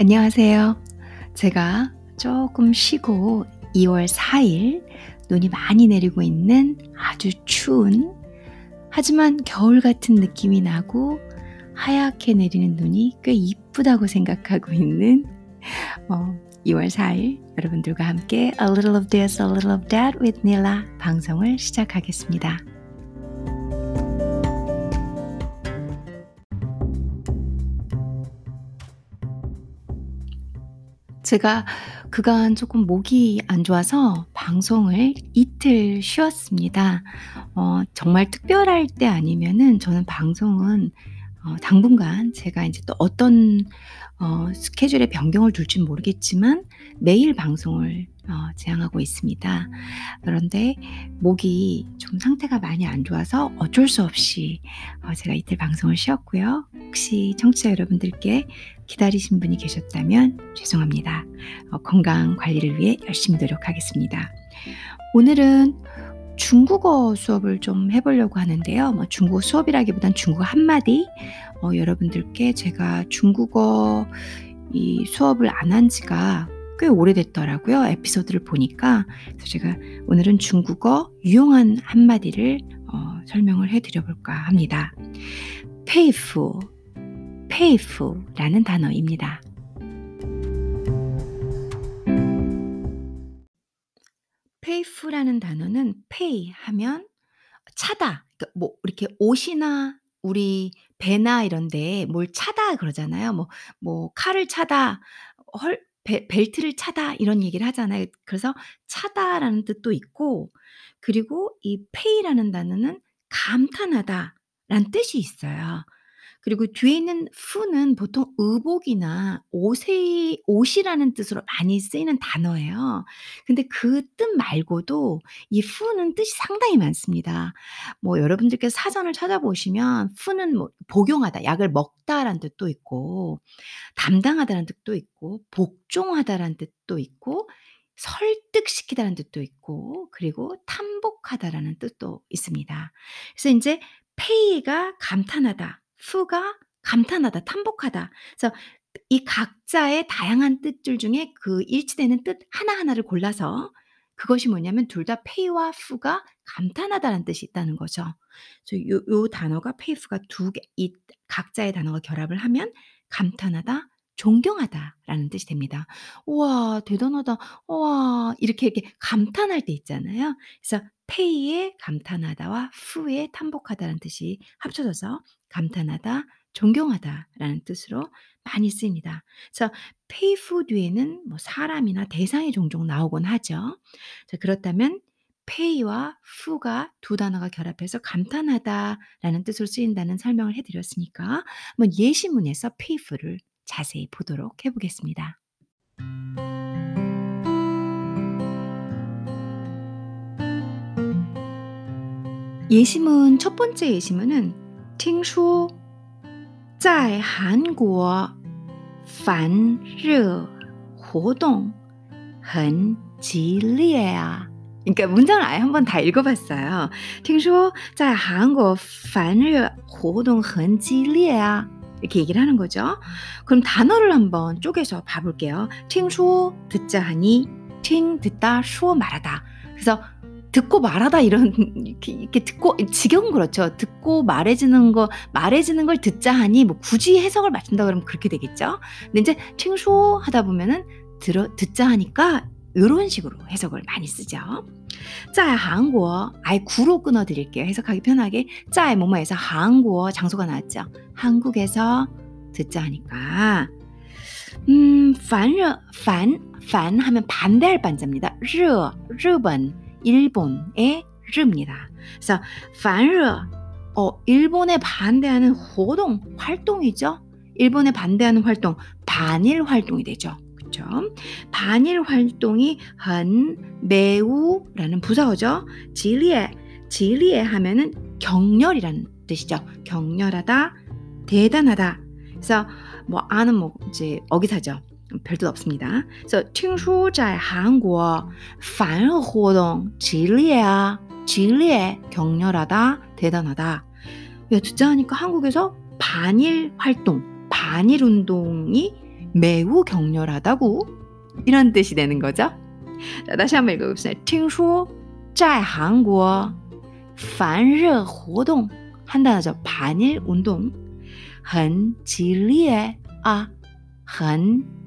안녕하세요. 제가 조금 쉬고 2월 4일 눈이 많이 내리고 있는 아주 추운 하지만 겨울 같은 느낌이 나고 하얗게 내리는 눈이 꽤 이쁘다고 생각하고 있는 어, 2월 4일 여러분들과 함께 A Little of This, A Little of That with Nila 방송을 시작하겠습니다. 제가 그간 조금 목이 안 좋아서 방송을 이틀 쉬었습니다. 어, 정말 특별할 때 아니면은 저는 방송은 어, 당분간 제가 이제 또 어떤 어, 스케줄에 변경을 둘지 모르겠지만 매일 방송을 어, 지향하고 있습니다. 그런데 목이 좀 상태가 많이 안 좋아서 어쩔 수 없이 어, 제가 이틀 방송을 쉬었고요. 혹시 청취자 여러분들께 기다리신 분이 계셨다면 죄송합니다. 어, 건강 관리를 위해 열심히 노력하겠습니다. 오늘은 중국어 수업을 좀 해보려고 하는데요. 뭐 중국어 수업이라기보단 중국어 한마디. 어, 여러분들께 제가 중국어 이 수업을 안 한 지가 꽤 오래됐더라고요. 에피소드를 보니까. 그래서 제가 오늘은 중국어 유용한 한마디를 어, 설명을 해드려볼까 합니다. 페이프, 페이프라는 단어입니다. 페이프라는 단어는 페이 하면 차다. 그러니까 뭐 이렇게 옷이나 우리 배나 이런데 뭘 차다 그러잖아요. 뭐, 뭐 칼을 차다, 헐, 벨, 벨트를 차다 이런 얘기를 하잖아요. 그래서 차다라는 뜻도 있고 그리고 이 페이라는 단어는 감탄하다라는 뜻이 있어요. 그리고 뒤에 있는 fu는 보통 의복이나 옷의 옷이라는 뜻으로 많이 쓰이는 단어예요. 근데 그 뜻 말고도 이 fu는 뜻이 상당히 많습니다. 뭐 여러분들께서 사전을 찾아보시면 fu는 뭐 복용하다, 약을 먹다라는 뜻도 있고 담당하다라는 뜻도 있고 복종하다라는 뜻도 있고 설득시키다라는 뜻도 있고 그리고 탐복하다라는 뜻도 있습니다. 그래서 인제 pay가 감탄하다 fu가 감탄하다, 탐복하다. 그래서 이 각자의 다양한 뜻들 중에 그 일치되는 뜻 하나하나를 골라서 그것이 뭐냐면 둘다 pay와 fu가 감탄하다라는 뜻이 있다는 거죠. 그래서 요, 요 단어가 pay, fu가 두 개, 이 각자의 단어가 결합을 하면 감탄하다, 존경하다라는 뜻이 됩니다. 우와, 대단하다. 우와, 이렇게 이렇게 감탄할 때 있잖아요. 그래서 pay에 감탄하다와 fu에 탐복하다라는 뜻이 합쳐져서 감탄하다, 존경하다라는 뜻으로 많이 쓰입니다. 그래서 payfu 뒤에는 뭐 사람이나 대상이 종종 나오곤 하죠. 자, 그렇다면 pay와 fu가 두 단어가 결합해서 감탄하다라는 뜻으로 쓰인다는 설명을 해드렸으니까 한번 예시문에서 payfu를 자세히 보도록 해보겠습니다. 예시문 첫 번째 예시문은 听说在韩国反热活动很激烈啊。 그러니까 문장을 아예 한번 다 읽어봤어요. 听说在韩国反热活动很激烈啊. 이렇게 얘기를 하는 거죠. 그럼 단어를 한번 쪼개서 봐볼게요. 听说 듣자 하니 听 듣다 说 말하다. 그래서 듣고 말하다 이런 이렇게, 이렇게 듣고 지겨운 그렇죠. 듣고 말해지는 거 말해지는 걸 듣자 하니 뭐 굳이 해석을 맞춘다 그러면 그렇게 되겠죠. 근데 이제 칭수 하다 보면은 들어 듣자 하니까 이런 식으로 해석을 많이 쓰죠. 짤 한국어 아예 구로 끊어 드릴게요. 해석하기 편하게 짤 뭐뭐에서 한국어 장소가 나왔죠. 한국에서 듣자 하니까 음, 반, 반, 반 하면 반대할 반자입니다. 르, 르번 일본의 르입니다. 그래서 反热 어, 일본에 반대하는 호동 활동이죠. 일본에 반대하는 활동 반일 활동이 되죠. 반일 활동이 한 매우라는 부사어죠. 지리에 지리에 하면은 격렬이라는 뜻이죠. 격렬하다, 대단하다. 그래서 뭐 아는 뭐 이제 어기사죠. 별뜻 없습니다. 그래서 听说在韩国反日活动激烈啊，激烈 격렬하다, 대단하다. 야, 듣자 하니까 한국에서 반일 활동, 반일 운동이 매우 격렬하다고 이런 뜻이 되는 거죠. 자, 다시 한번 읽어봅시다. 听说在韩国反热活动 한 단어죠. 반일 운동 很激烈啊，很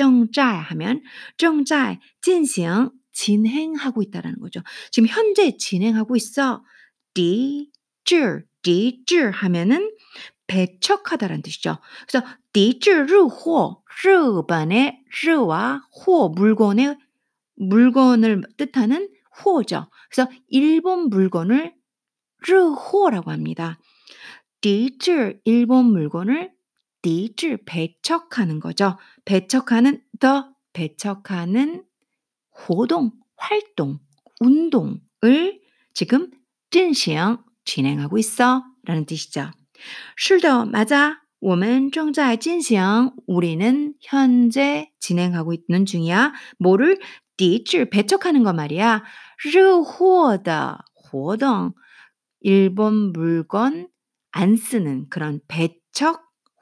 정자 하면 正在 진행 진행하고 있다라는 거죠. 지금 현재 진행하고 있어. 抵制 抵制 하면은 배척하다라는 뜻이죠. 그래서 디즈르호 르반의 르와 호 물건의 물건을 뜻하는 货죠. 그래서 일본 물건을 日货라고 합니다. 抵制 일본 물건을 抵制 배척하는 거죠. 배척하는 the 배척하는活动 활동 운동을 지금 进行 진행하고 있어라는 뜻이죠. 是的, 맞아. 我们正在进行 우리는 현재 진행하고 있는 중이야. 뭐를 抵制 배척하는 거 말이야. 热货的活动 일본 물건 안 쓰는 그런 배척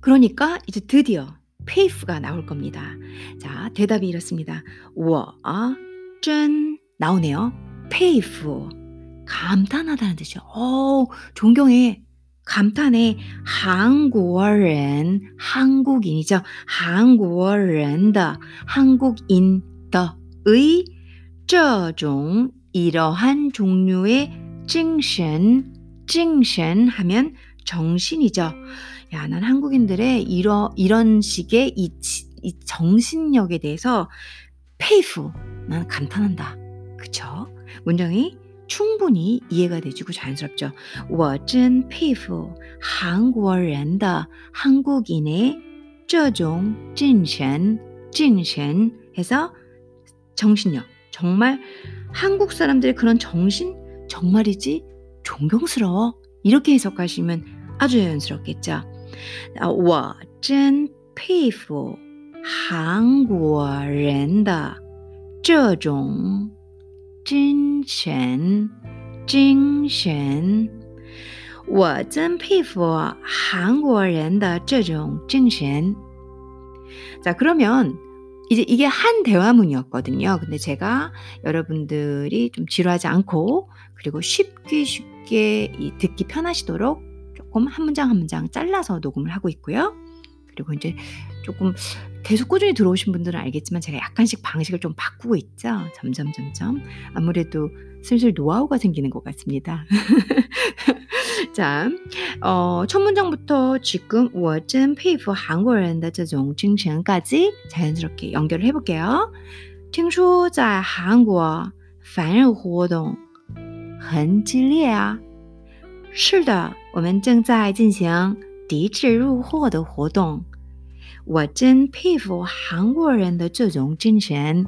그러니까 이제 드디어 佩服가 나올 겁니다. 자, 대답이 이렇습니다. 我, 真 나오네요. 佩服 감탄하다는 뜻이요. 어, 존경해. 감탄해. 韩国人, 한국인이죠. 韩国人的, 韩国人 的의 这种 이러한 종류의 정신, 精神 하면 정신이죠. 야, 난 한국인들의 이러, 이런 식의 이, 이 정신력에 대해서 페이프 난 감탄한다. 그쵸? 문장이 충분히 이해가 되지고 자연스럽죠. 我真佩服 한국人的 한국인의 这种精神精神 해서 정신력 정말 한국 사람들의 그런 정신 정말이지 존경스러워 이렇게 해석하시면 아주 자연스럽겠죠. 我真佩服韩国人的这种精神，精神。我真佩服韩国人的这种精神. 자, 그러면 이제 이게 한 대화문이었거든요. 근데 제가 여러분들이 좀 지루하지 않고 그리고 쉽게 쉽게 이 듣기 편하시도록 조금 한 문장 한 문장 잘라서 녹음을 하고 있고요. 그리고 이제 조금 계속 꾸준히 들어오신 분들은 알겠지만 제가 약간씩 방식을 좀 바꾸고 있죠. 점점 점점 아무래도 슬슬 노하우가 생기는 것 같습니다. 자, 어, 첫 문장부터 지금 我真佩服韩国人的这种精神까지 자연스럽게 연결을 해볼게요. 听说在韩国反日活动 很激烈啊。是的，我们正在进行抵制入货的活动。我真佩服韩国人的这种精神。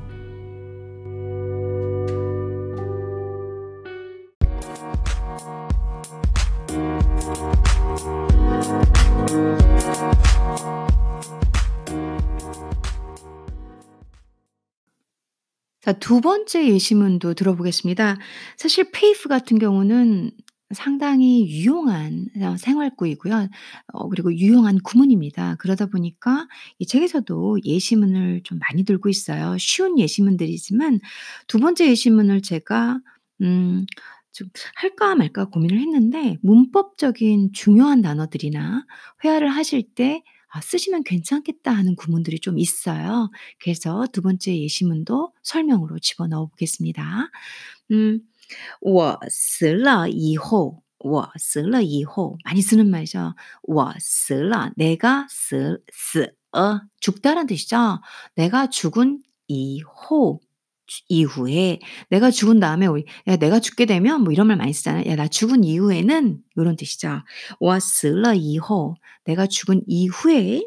자 두 번째 예시문도 들어보겠습니다. 사실 페이프 같은 경우는 상당히 유용한 어 생활구이고요. 어 그리고 유용한 구문입니다. 그러다 보니까 이 책에서도 예시문을 좀 많이 들고 있어요. 쉬운 예시문들이지만 두 번째 예시문을 제가 음 좀 할까 말까 고민을 했는데 문법적인 중요한 단어들이나 회화를 하실 때' 아 쓰시면 괜찮겠다.' 하는 구문들이 좀 있어요. 그래서 두 번째 예시문도 설명으로 집어넣어 보겠습니다. 음 我死了以后我死了以后 많이 쓰는 말이죠. 我死了 내가死死어 죽다란 뜻이죠. 내가 죽은 이후 주 이후에 내가 죽은 다음에 우리 "야 내가 죽게 되면" 뭐 이런 말 많이 쓰잖아요. "야 나 죽은 이후에는" 요런 뜻이죠. 我死了以后 내가 죽은 이후에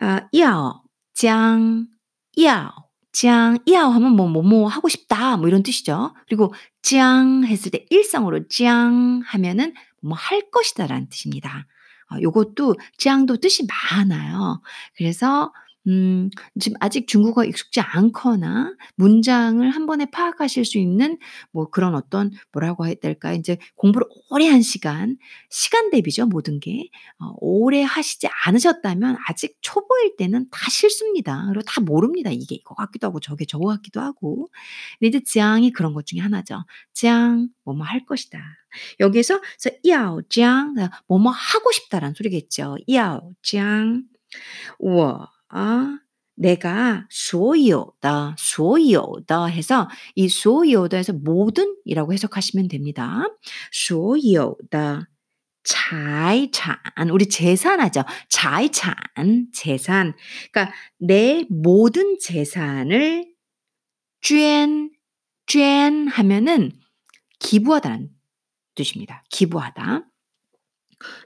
아 要将要将要하면 뭐 "뭐뭐 하고 싶다." 뭐 이런 뜻이죠. 그리고 将 했을 때 일성으로 将 하면은 "뭐 할 것이다."라는 뜻입니다. 어 요것도 将도 뜻이 많아요. 그래서 음, 지금 아직 중국어 익숙지 않거나 문장을 한 번에 파악하실 수 있는 뭐 그런 어떤 뭐라고 해야 될까? 이제 공부를 오래 한 시간 시간 대비죠 모든 게. 어, 오래 하시지 않으셨다면 아직 초보일 때는 다 싫습니다. 그리고 다 모릅니다. 이게 이거 같기도 하고 저게 저거 같기도 하고. 근데 이제 지앙이 그런 것 중에 하나죠. 지앙 뭐뭐 할 것이다. 여기에서 야오 지앙 뭐뭐 하고 싶다라는 소리겠죠. 야오 지앙 우와 아, 내가 소요다, 소요다 해서 이 소요다에서 모든이라고 해석하시면 됩니다. 소요다, 자이찬 우리 재산하죠. 자이찬 재산. 그러니까 내 모든 재산을 쥐엔 쥐엔 하면은 기부하다는 뜻입니다. 기부하다.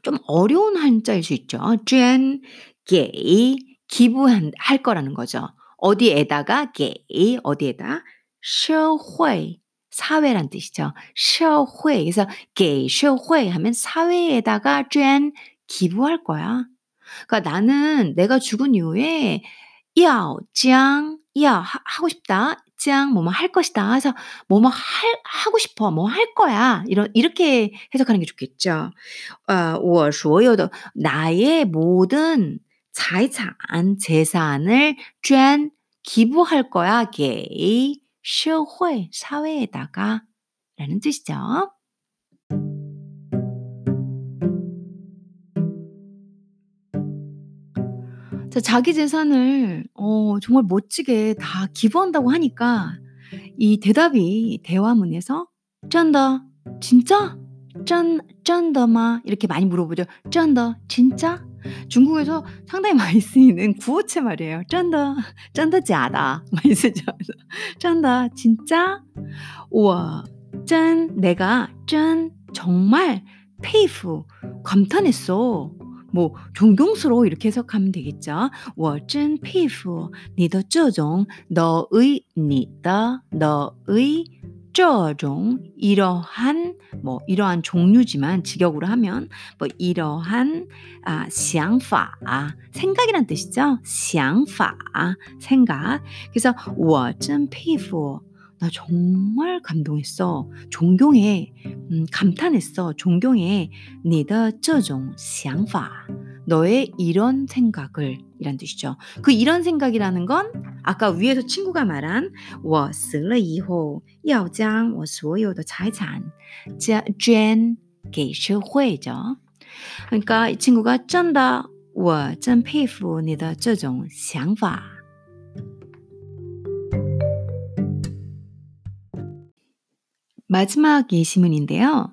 좀 어려운 한자일 수 있죠. 쥐엔 게이 기부한 할 거라는 거죠. 어디에다가 给 어디에다 社会 사회란 뜻이죠. 社会 그래서 给社会 하면 사회에다가 捐 기부할 거야. 그러니까 나는 내가 죽은 이후에 要将要하 하고 싶다. 将 뭐뭐 할 것이다. 해서 뭐뭐 할 하고 싶어. 뭐 할 거야. 이런 이렇게 해석하는 게 좋겠죠. 어 我所有的 나의 모든 财产 재산을 捐 기부할 거야. 给社会 사회에다가 라는 뜻이죠. 자 자기 재산을 어 정말 멋지게 다 기부한다고 하니까 이 대답이 대화문에서 真的 진짜? 真真的吗? 이렇게 많이 물어보죠. 真的 진짜? 중국에서 상당히 많이 쓰이는 구어체 말이에요. 真的真的假的 많이 쓰죠. 真的 진짜? 我真 내가 真 정말 佩服 감탄했어. 뭐 존경스러워 이렇게 해석하면 되겠죠. 我真佩服你的这种 너의 你的 너의 这种 이러한 뭐 이러한 종류지만 직역으로 하면 뭐 이러한 아 想法 생각이란 뜻이죠. 想法 생각. 그래서 我真佩服 나 정말 감동했어. 존경해. 음 감탄했어. 존경해. 你的这种想法 너의 이런 생각을 이란 뜻이죠. 그 이런 생각이라는 건 아까 위에서 친구가 말한 我死了以后要将我所有的财产捐捐给社会죠. 그러니까 이 친구가 真的我真佩服你的这种想法. 마지막 예시문인데요.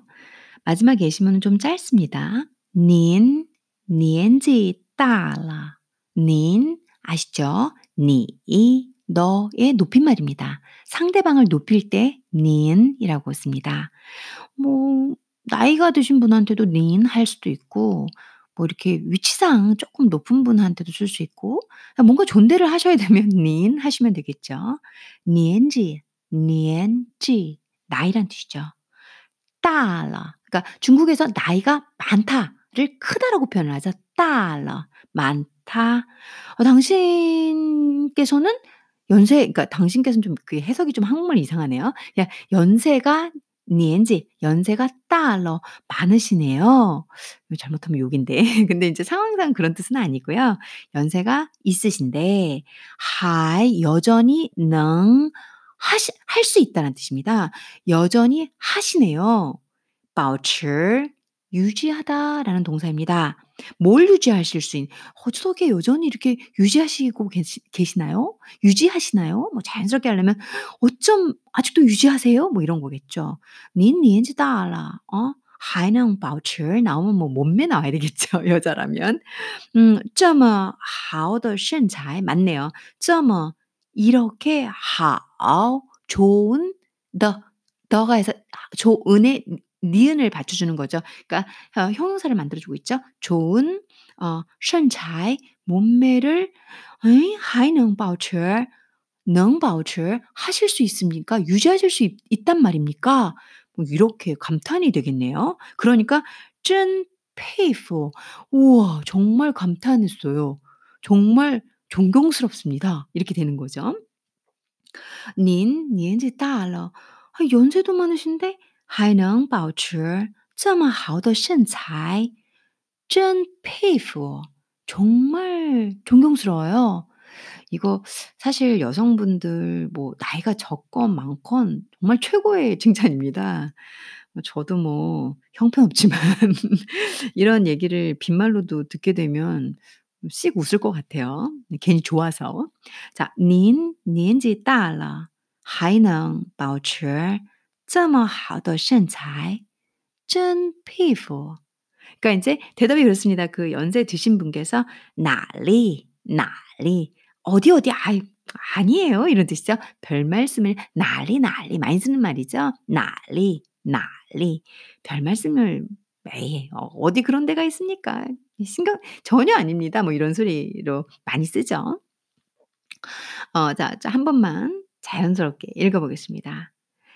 마지막 예시문은 좀 짧습니다. 您 年纪 따라. 닌 아시죠? 니, 너의 높임말입니다. 상대방을 높일 때 닌이라고 씁니다. 뭐 나이가 드신 분한테도 닌 할 수도 있고 뭐 이렇게 위치상 조금 높은 분한테도 쓸 수 있고 뭔가 존대를 하셔야 되면 닌 하시면 되겠죠. 니엔지, 니엔지 나이란 뜻이죠. 따라. 그러니까 중국에서 나이가 많다. 를 크다라고 표현을 하죠. 달러, 많다. 어, 당신께서는 연세, 그러니까 당신께서는 좀 그 해석이 좀 한국말 이상하네요. 그냥 연세가 니엔지 연세가 달러 많으시네요. 잘못하면 욕인데. 근데 이제 상황상 그런 뜻은 아니고요. 연세가 있으신데 하이 여전히 능하할수 있다는 뜻입니다. 여전히 하시네요. 保持 유지하다라는 동사입니다. 뭘 유지하실 수 있 어떻게 여전히 이렇게 유지하시고 계시 계시나요? 유지하시나요? 뭐 자연스럽게 하려면 "어쩜 아직도 유지하세요?" 뭐 이런 거겠죠. 您年纪大了 어 还能保持 나오면 뭐 몸매 나와야 되겠죠, 여자라면. 음 这么好的身材 맞네요. 这么 이렇게 好 좋은 더 더가 해서 좋은에 니은을 받쳐주는 거죠. 그러니까 어, 형용사를 만들어주고 있죠. 좋은 어, 身材 몸매를 还能保持 能保持 하실 수 있습니까? 유지하실 수 있, 있단 말입니까? 뭐 이렇게 감탄이 되겠네요. 그러니까 真佩服 우와 정말 감탄했어요. 정말 존경스럽습니다. 이렇게 되는 거죠. 닌, 니엔지 따러 아, 연세도 많으신데 还能保持这么好的身材真佩服 정말 존경스러워요. 이거 사실 여성분들 뭐 나이가 적건 많건 정말 최고의 칭찬입니다. 뭐 저도 뭐 형편없지만 이런 얘기를 빈말로도 듣게 되면 씩 웃을 것 같아요. 괜히 좋아서. 자, 您年纪大了还能保持 这么好的身材真佩服. 그러니까 인제 대답이 그렇습니다. 그 연세 드신 분께서 "哪里, 哪里 어디, 어디 아이 아니에요." 이런 뜻이죠. 별말씀을 "哪里, 哪里" 많이 쓰는 말이죠. "哪里, 哪里" 별말씀을 에이 어 어디 그런 데가 있습니까? 신경 전혀 아닙니다. 뭐 이런 소리로 많이 쓰죠. 어 자, 자 한 번만 자연스럽게 읽어 보겠습니다.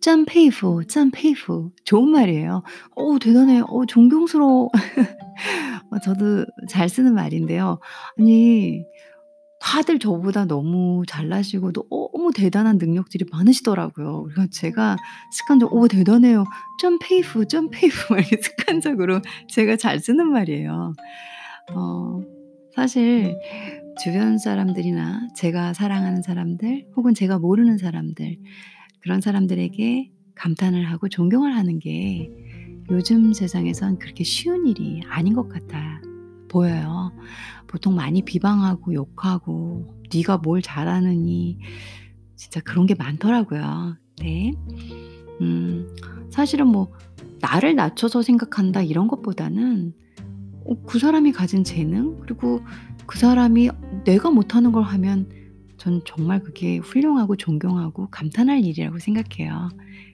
真佩服, 真佩服 좋은 말이에요. 어 대단해. 어 존경스러워. 어 저도 잘 쓰는 말인데요. 아니 다들 저보다 너무 잘나시고 너무 대단한 능력들이 많으시더라고요. 그래서 제가 습관적으로 "오 대단해요. 真佩服, 真佩服." 습관적으로 제가 잘 쓰는 말이에요. 어 사실 주변 사람들이나 제가 사랑하는 사람들 혹은 제가 모르는 사람들 그런 사람들에게 감탄을 하고 존경을 하는 게 요즘 세상에선 그렇게 쉬운 일이 아닌 것 같아 보여요. 보통 많이 비방하고 욕하고 "네가 뭘 잘하느니." 진짜 그런 게 많더라고요. 네. 음 사실은 뭐 나를 낮춰서 생각한다 이런 것보다는 어그 사람이 가진 재능 그리고 그 사람이 내가 못하는 걸 하면 전 정말 그게 훌륭하고 존경하고 감탄할 일이라고 생각해요.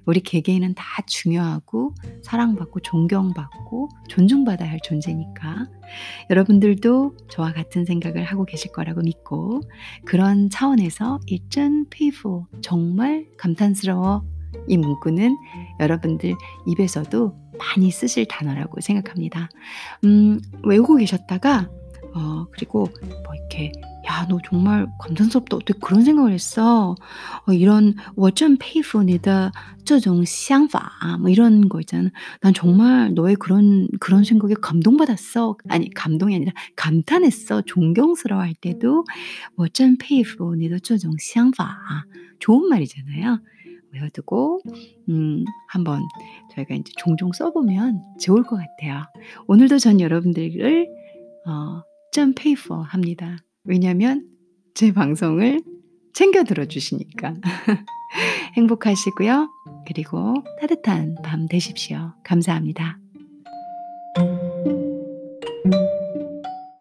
우리 개개인은 다 중요하고 사랑받고 존경받고 존중받아야 할 존재니까. 여러분들도 저와 같은 생각을 하고 계실 거라고 믿고 그런 차원에서 이真 페이프 정말 감탄스러워 이 문구는 여러분들 입에서도 많이 쓰실 단어라고 생각합니다. 음 외우고 계셨다가 어 그리고 뭐 이렇게 " 야 너 정말 감탄스럽다. 어떻게 그런 생각을 했어?" 어 이런 我真佩服你的这种想法 뭐 이런 거 있잖아. "난 정말 너의 그런 그런 생각에 감동받았어." 아니 감동이 아니라 감탄했어. 존경스러워할 때도 我真佩服你的这种想法 좋은 말이잖아요. 외워두고 음 한번 저희가 인제 종종 써 보면 좋을 것 같아요. 오늘도 전 여러분들을 어 좀 페이퍼합니다. 왜냐면 제 방송을 챙겨 들어 주시니까. 행복하시고요. 그리고 따뜻한 밤 되십시오. 감사합니다.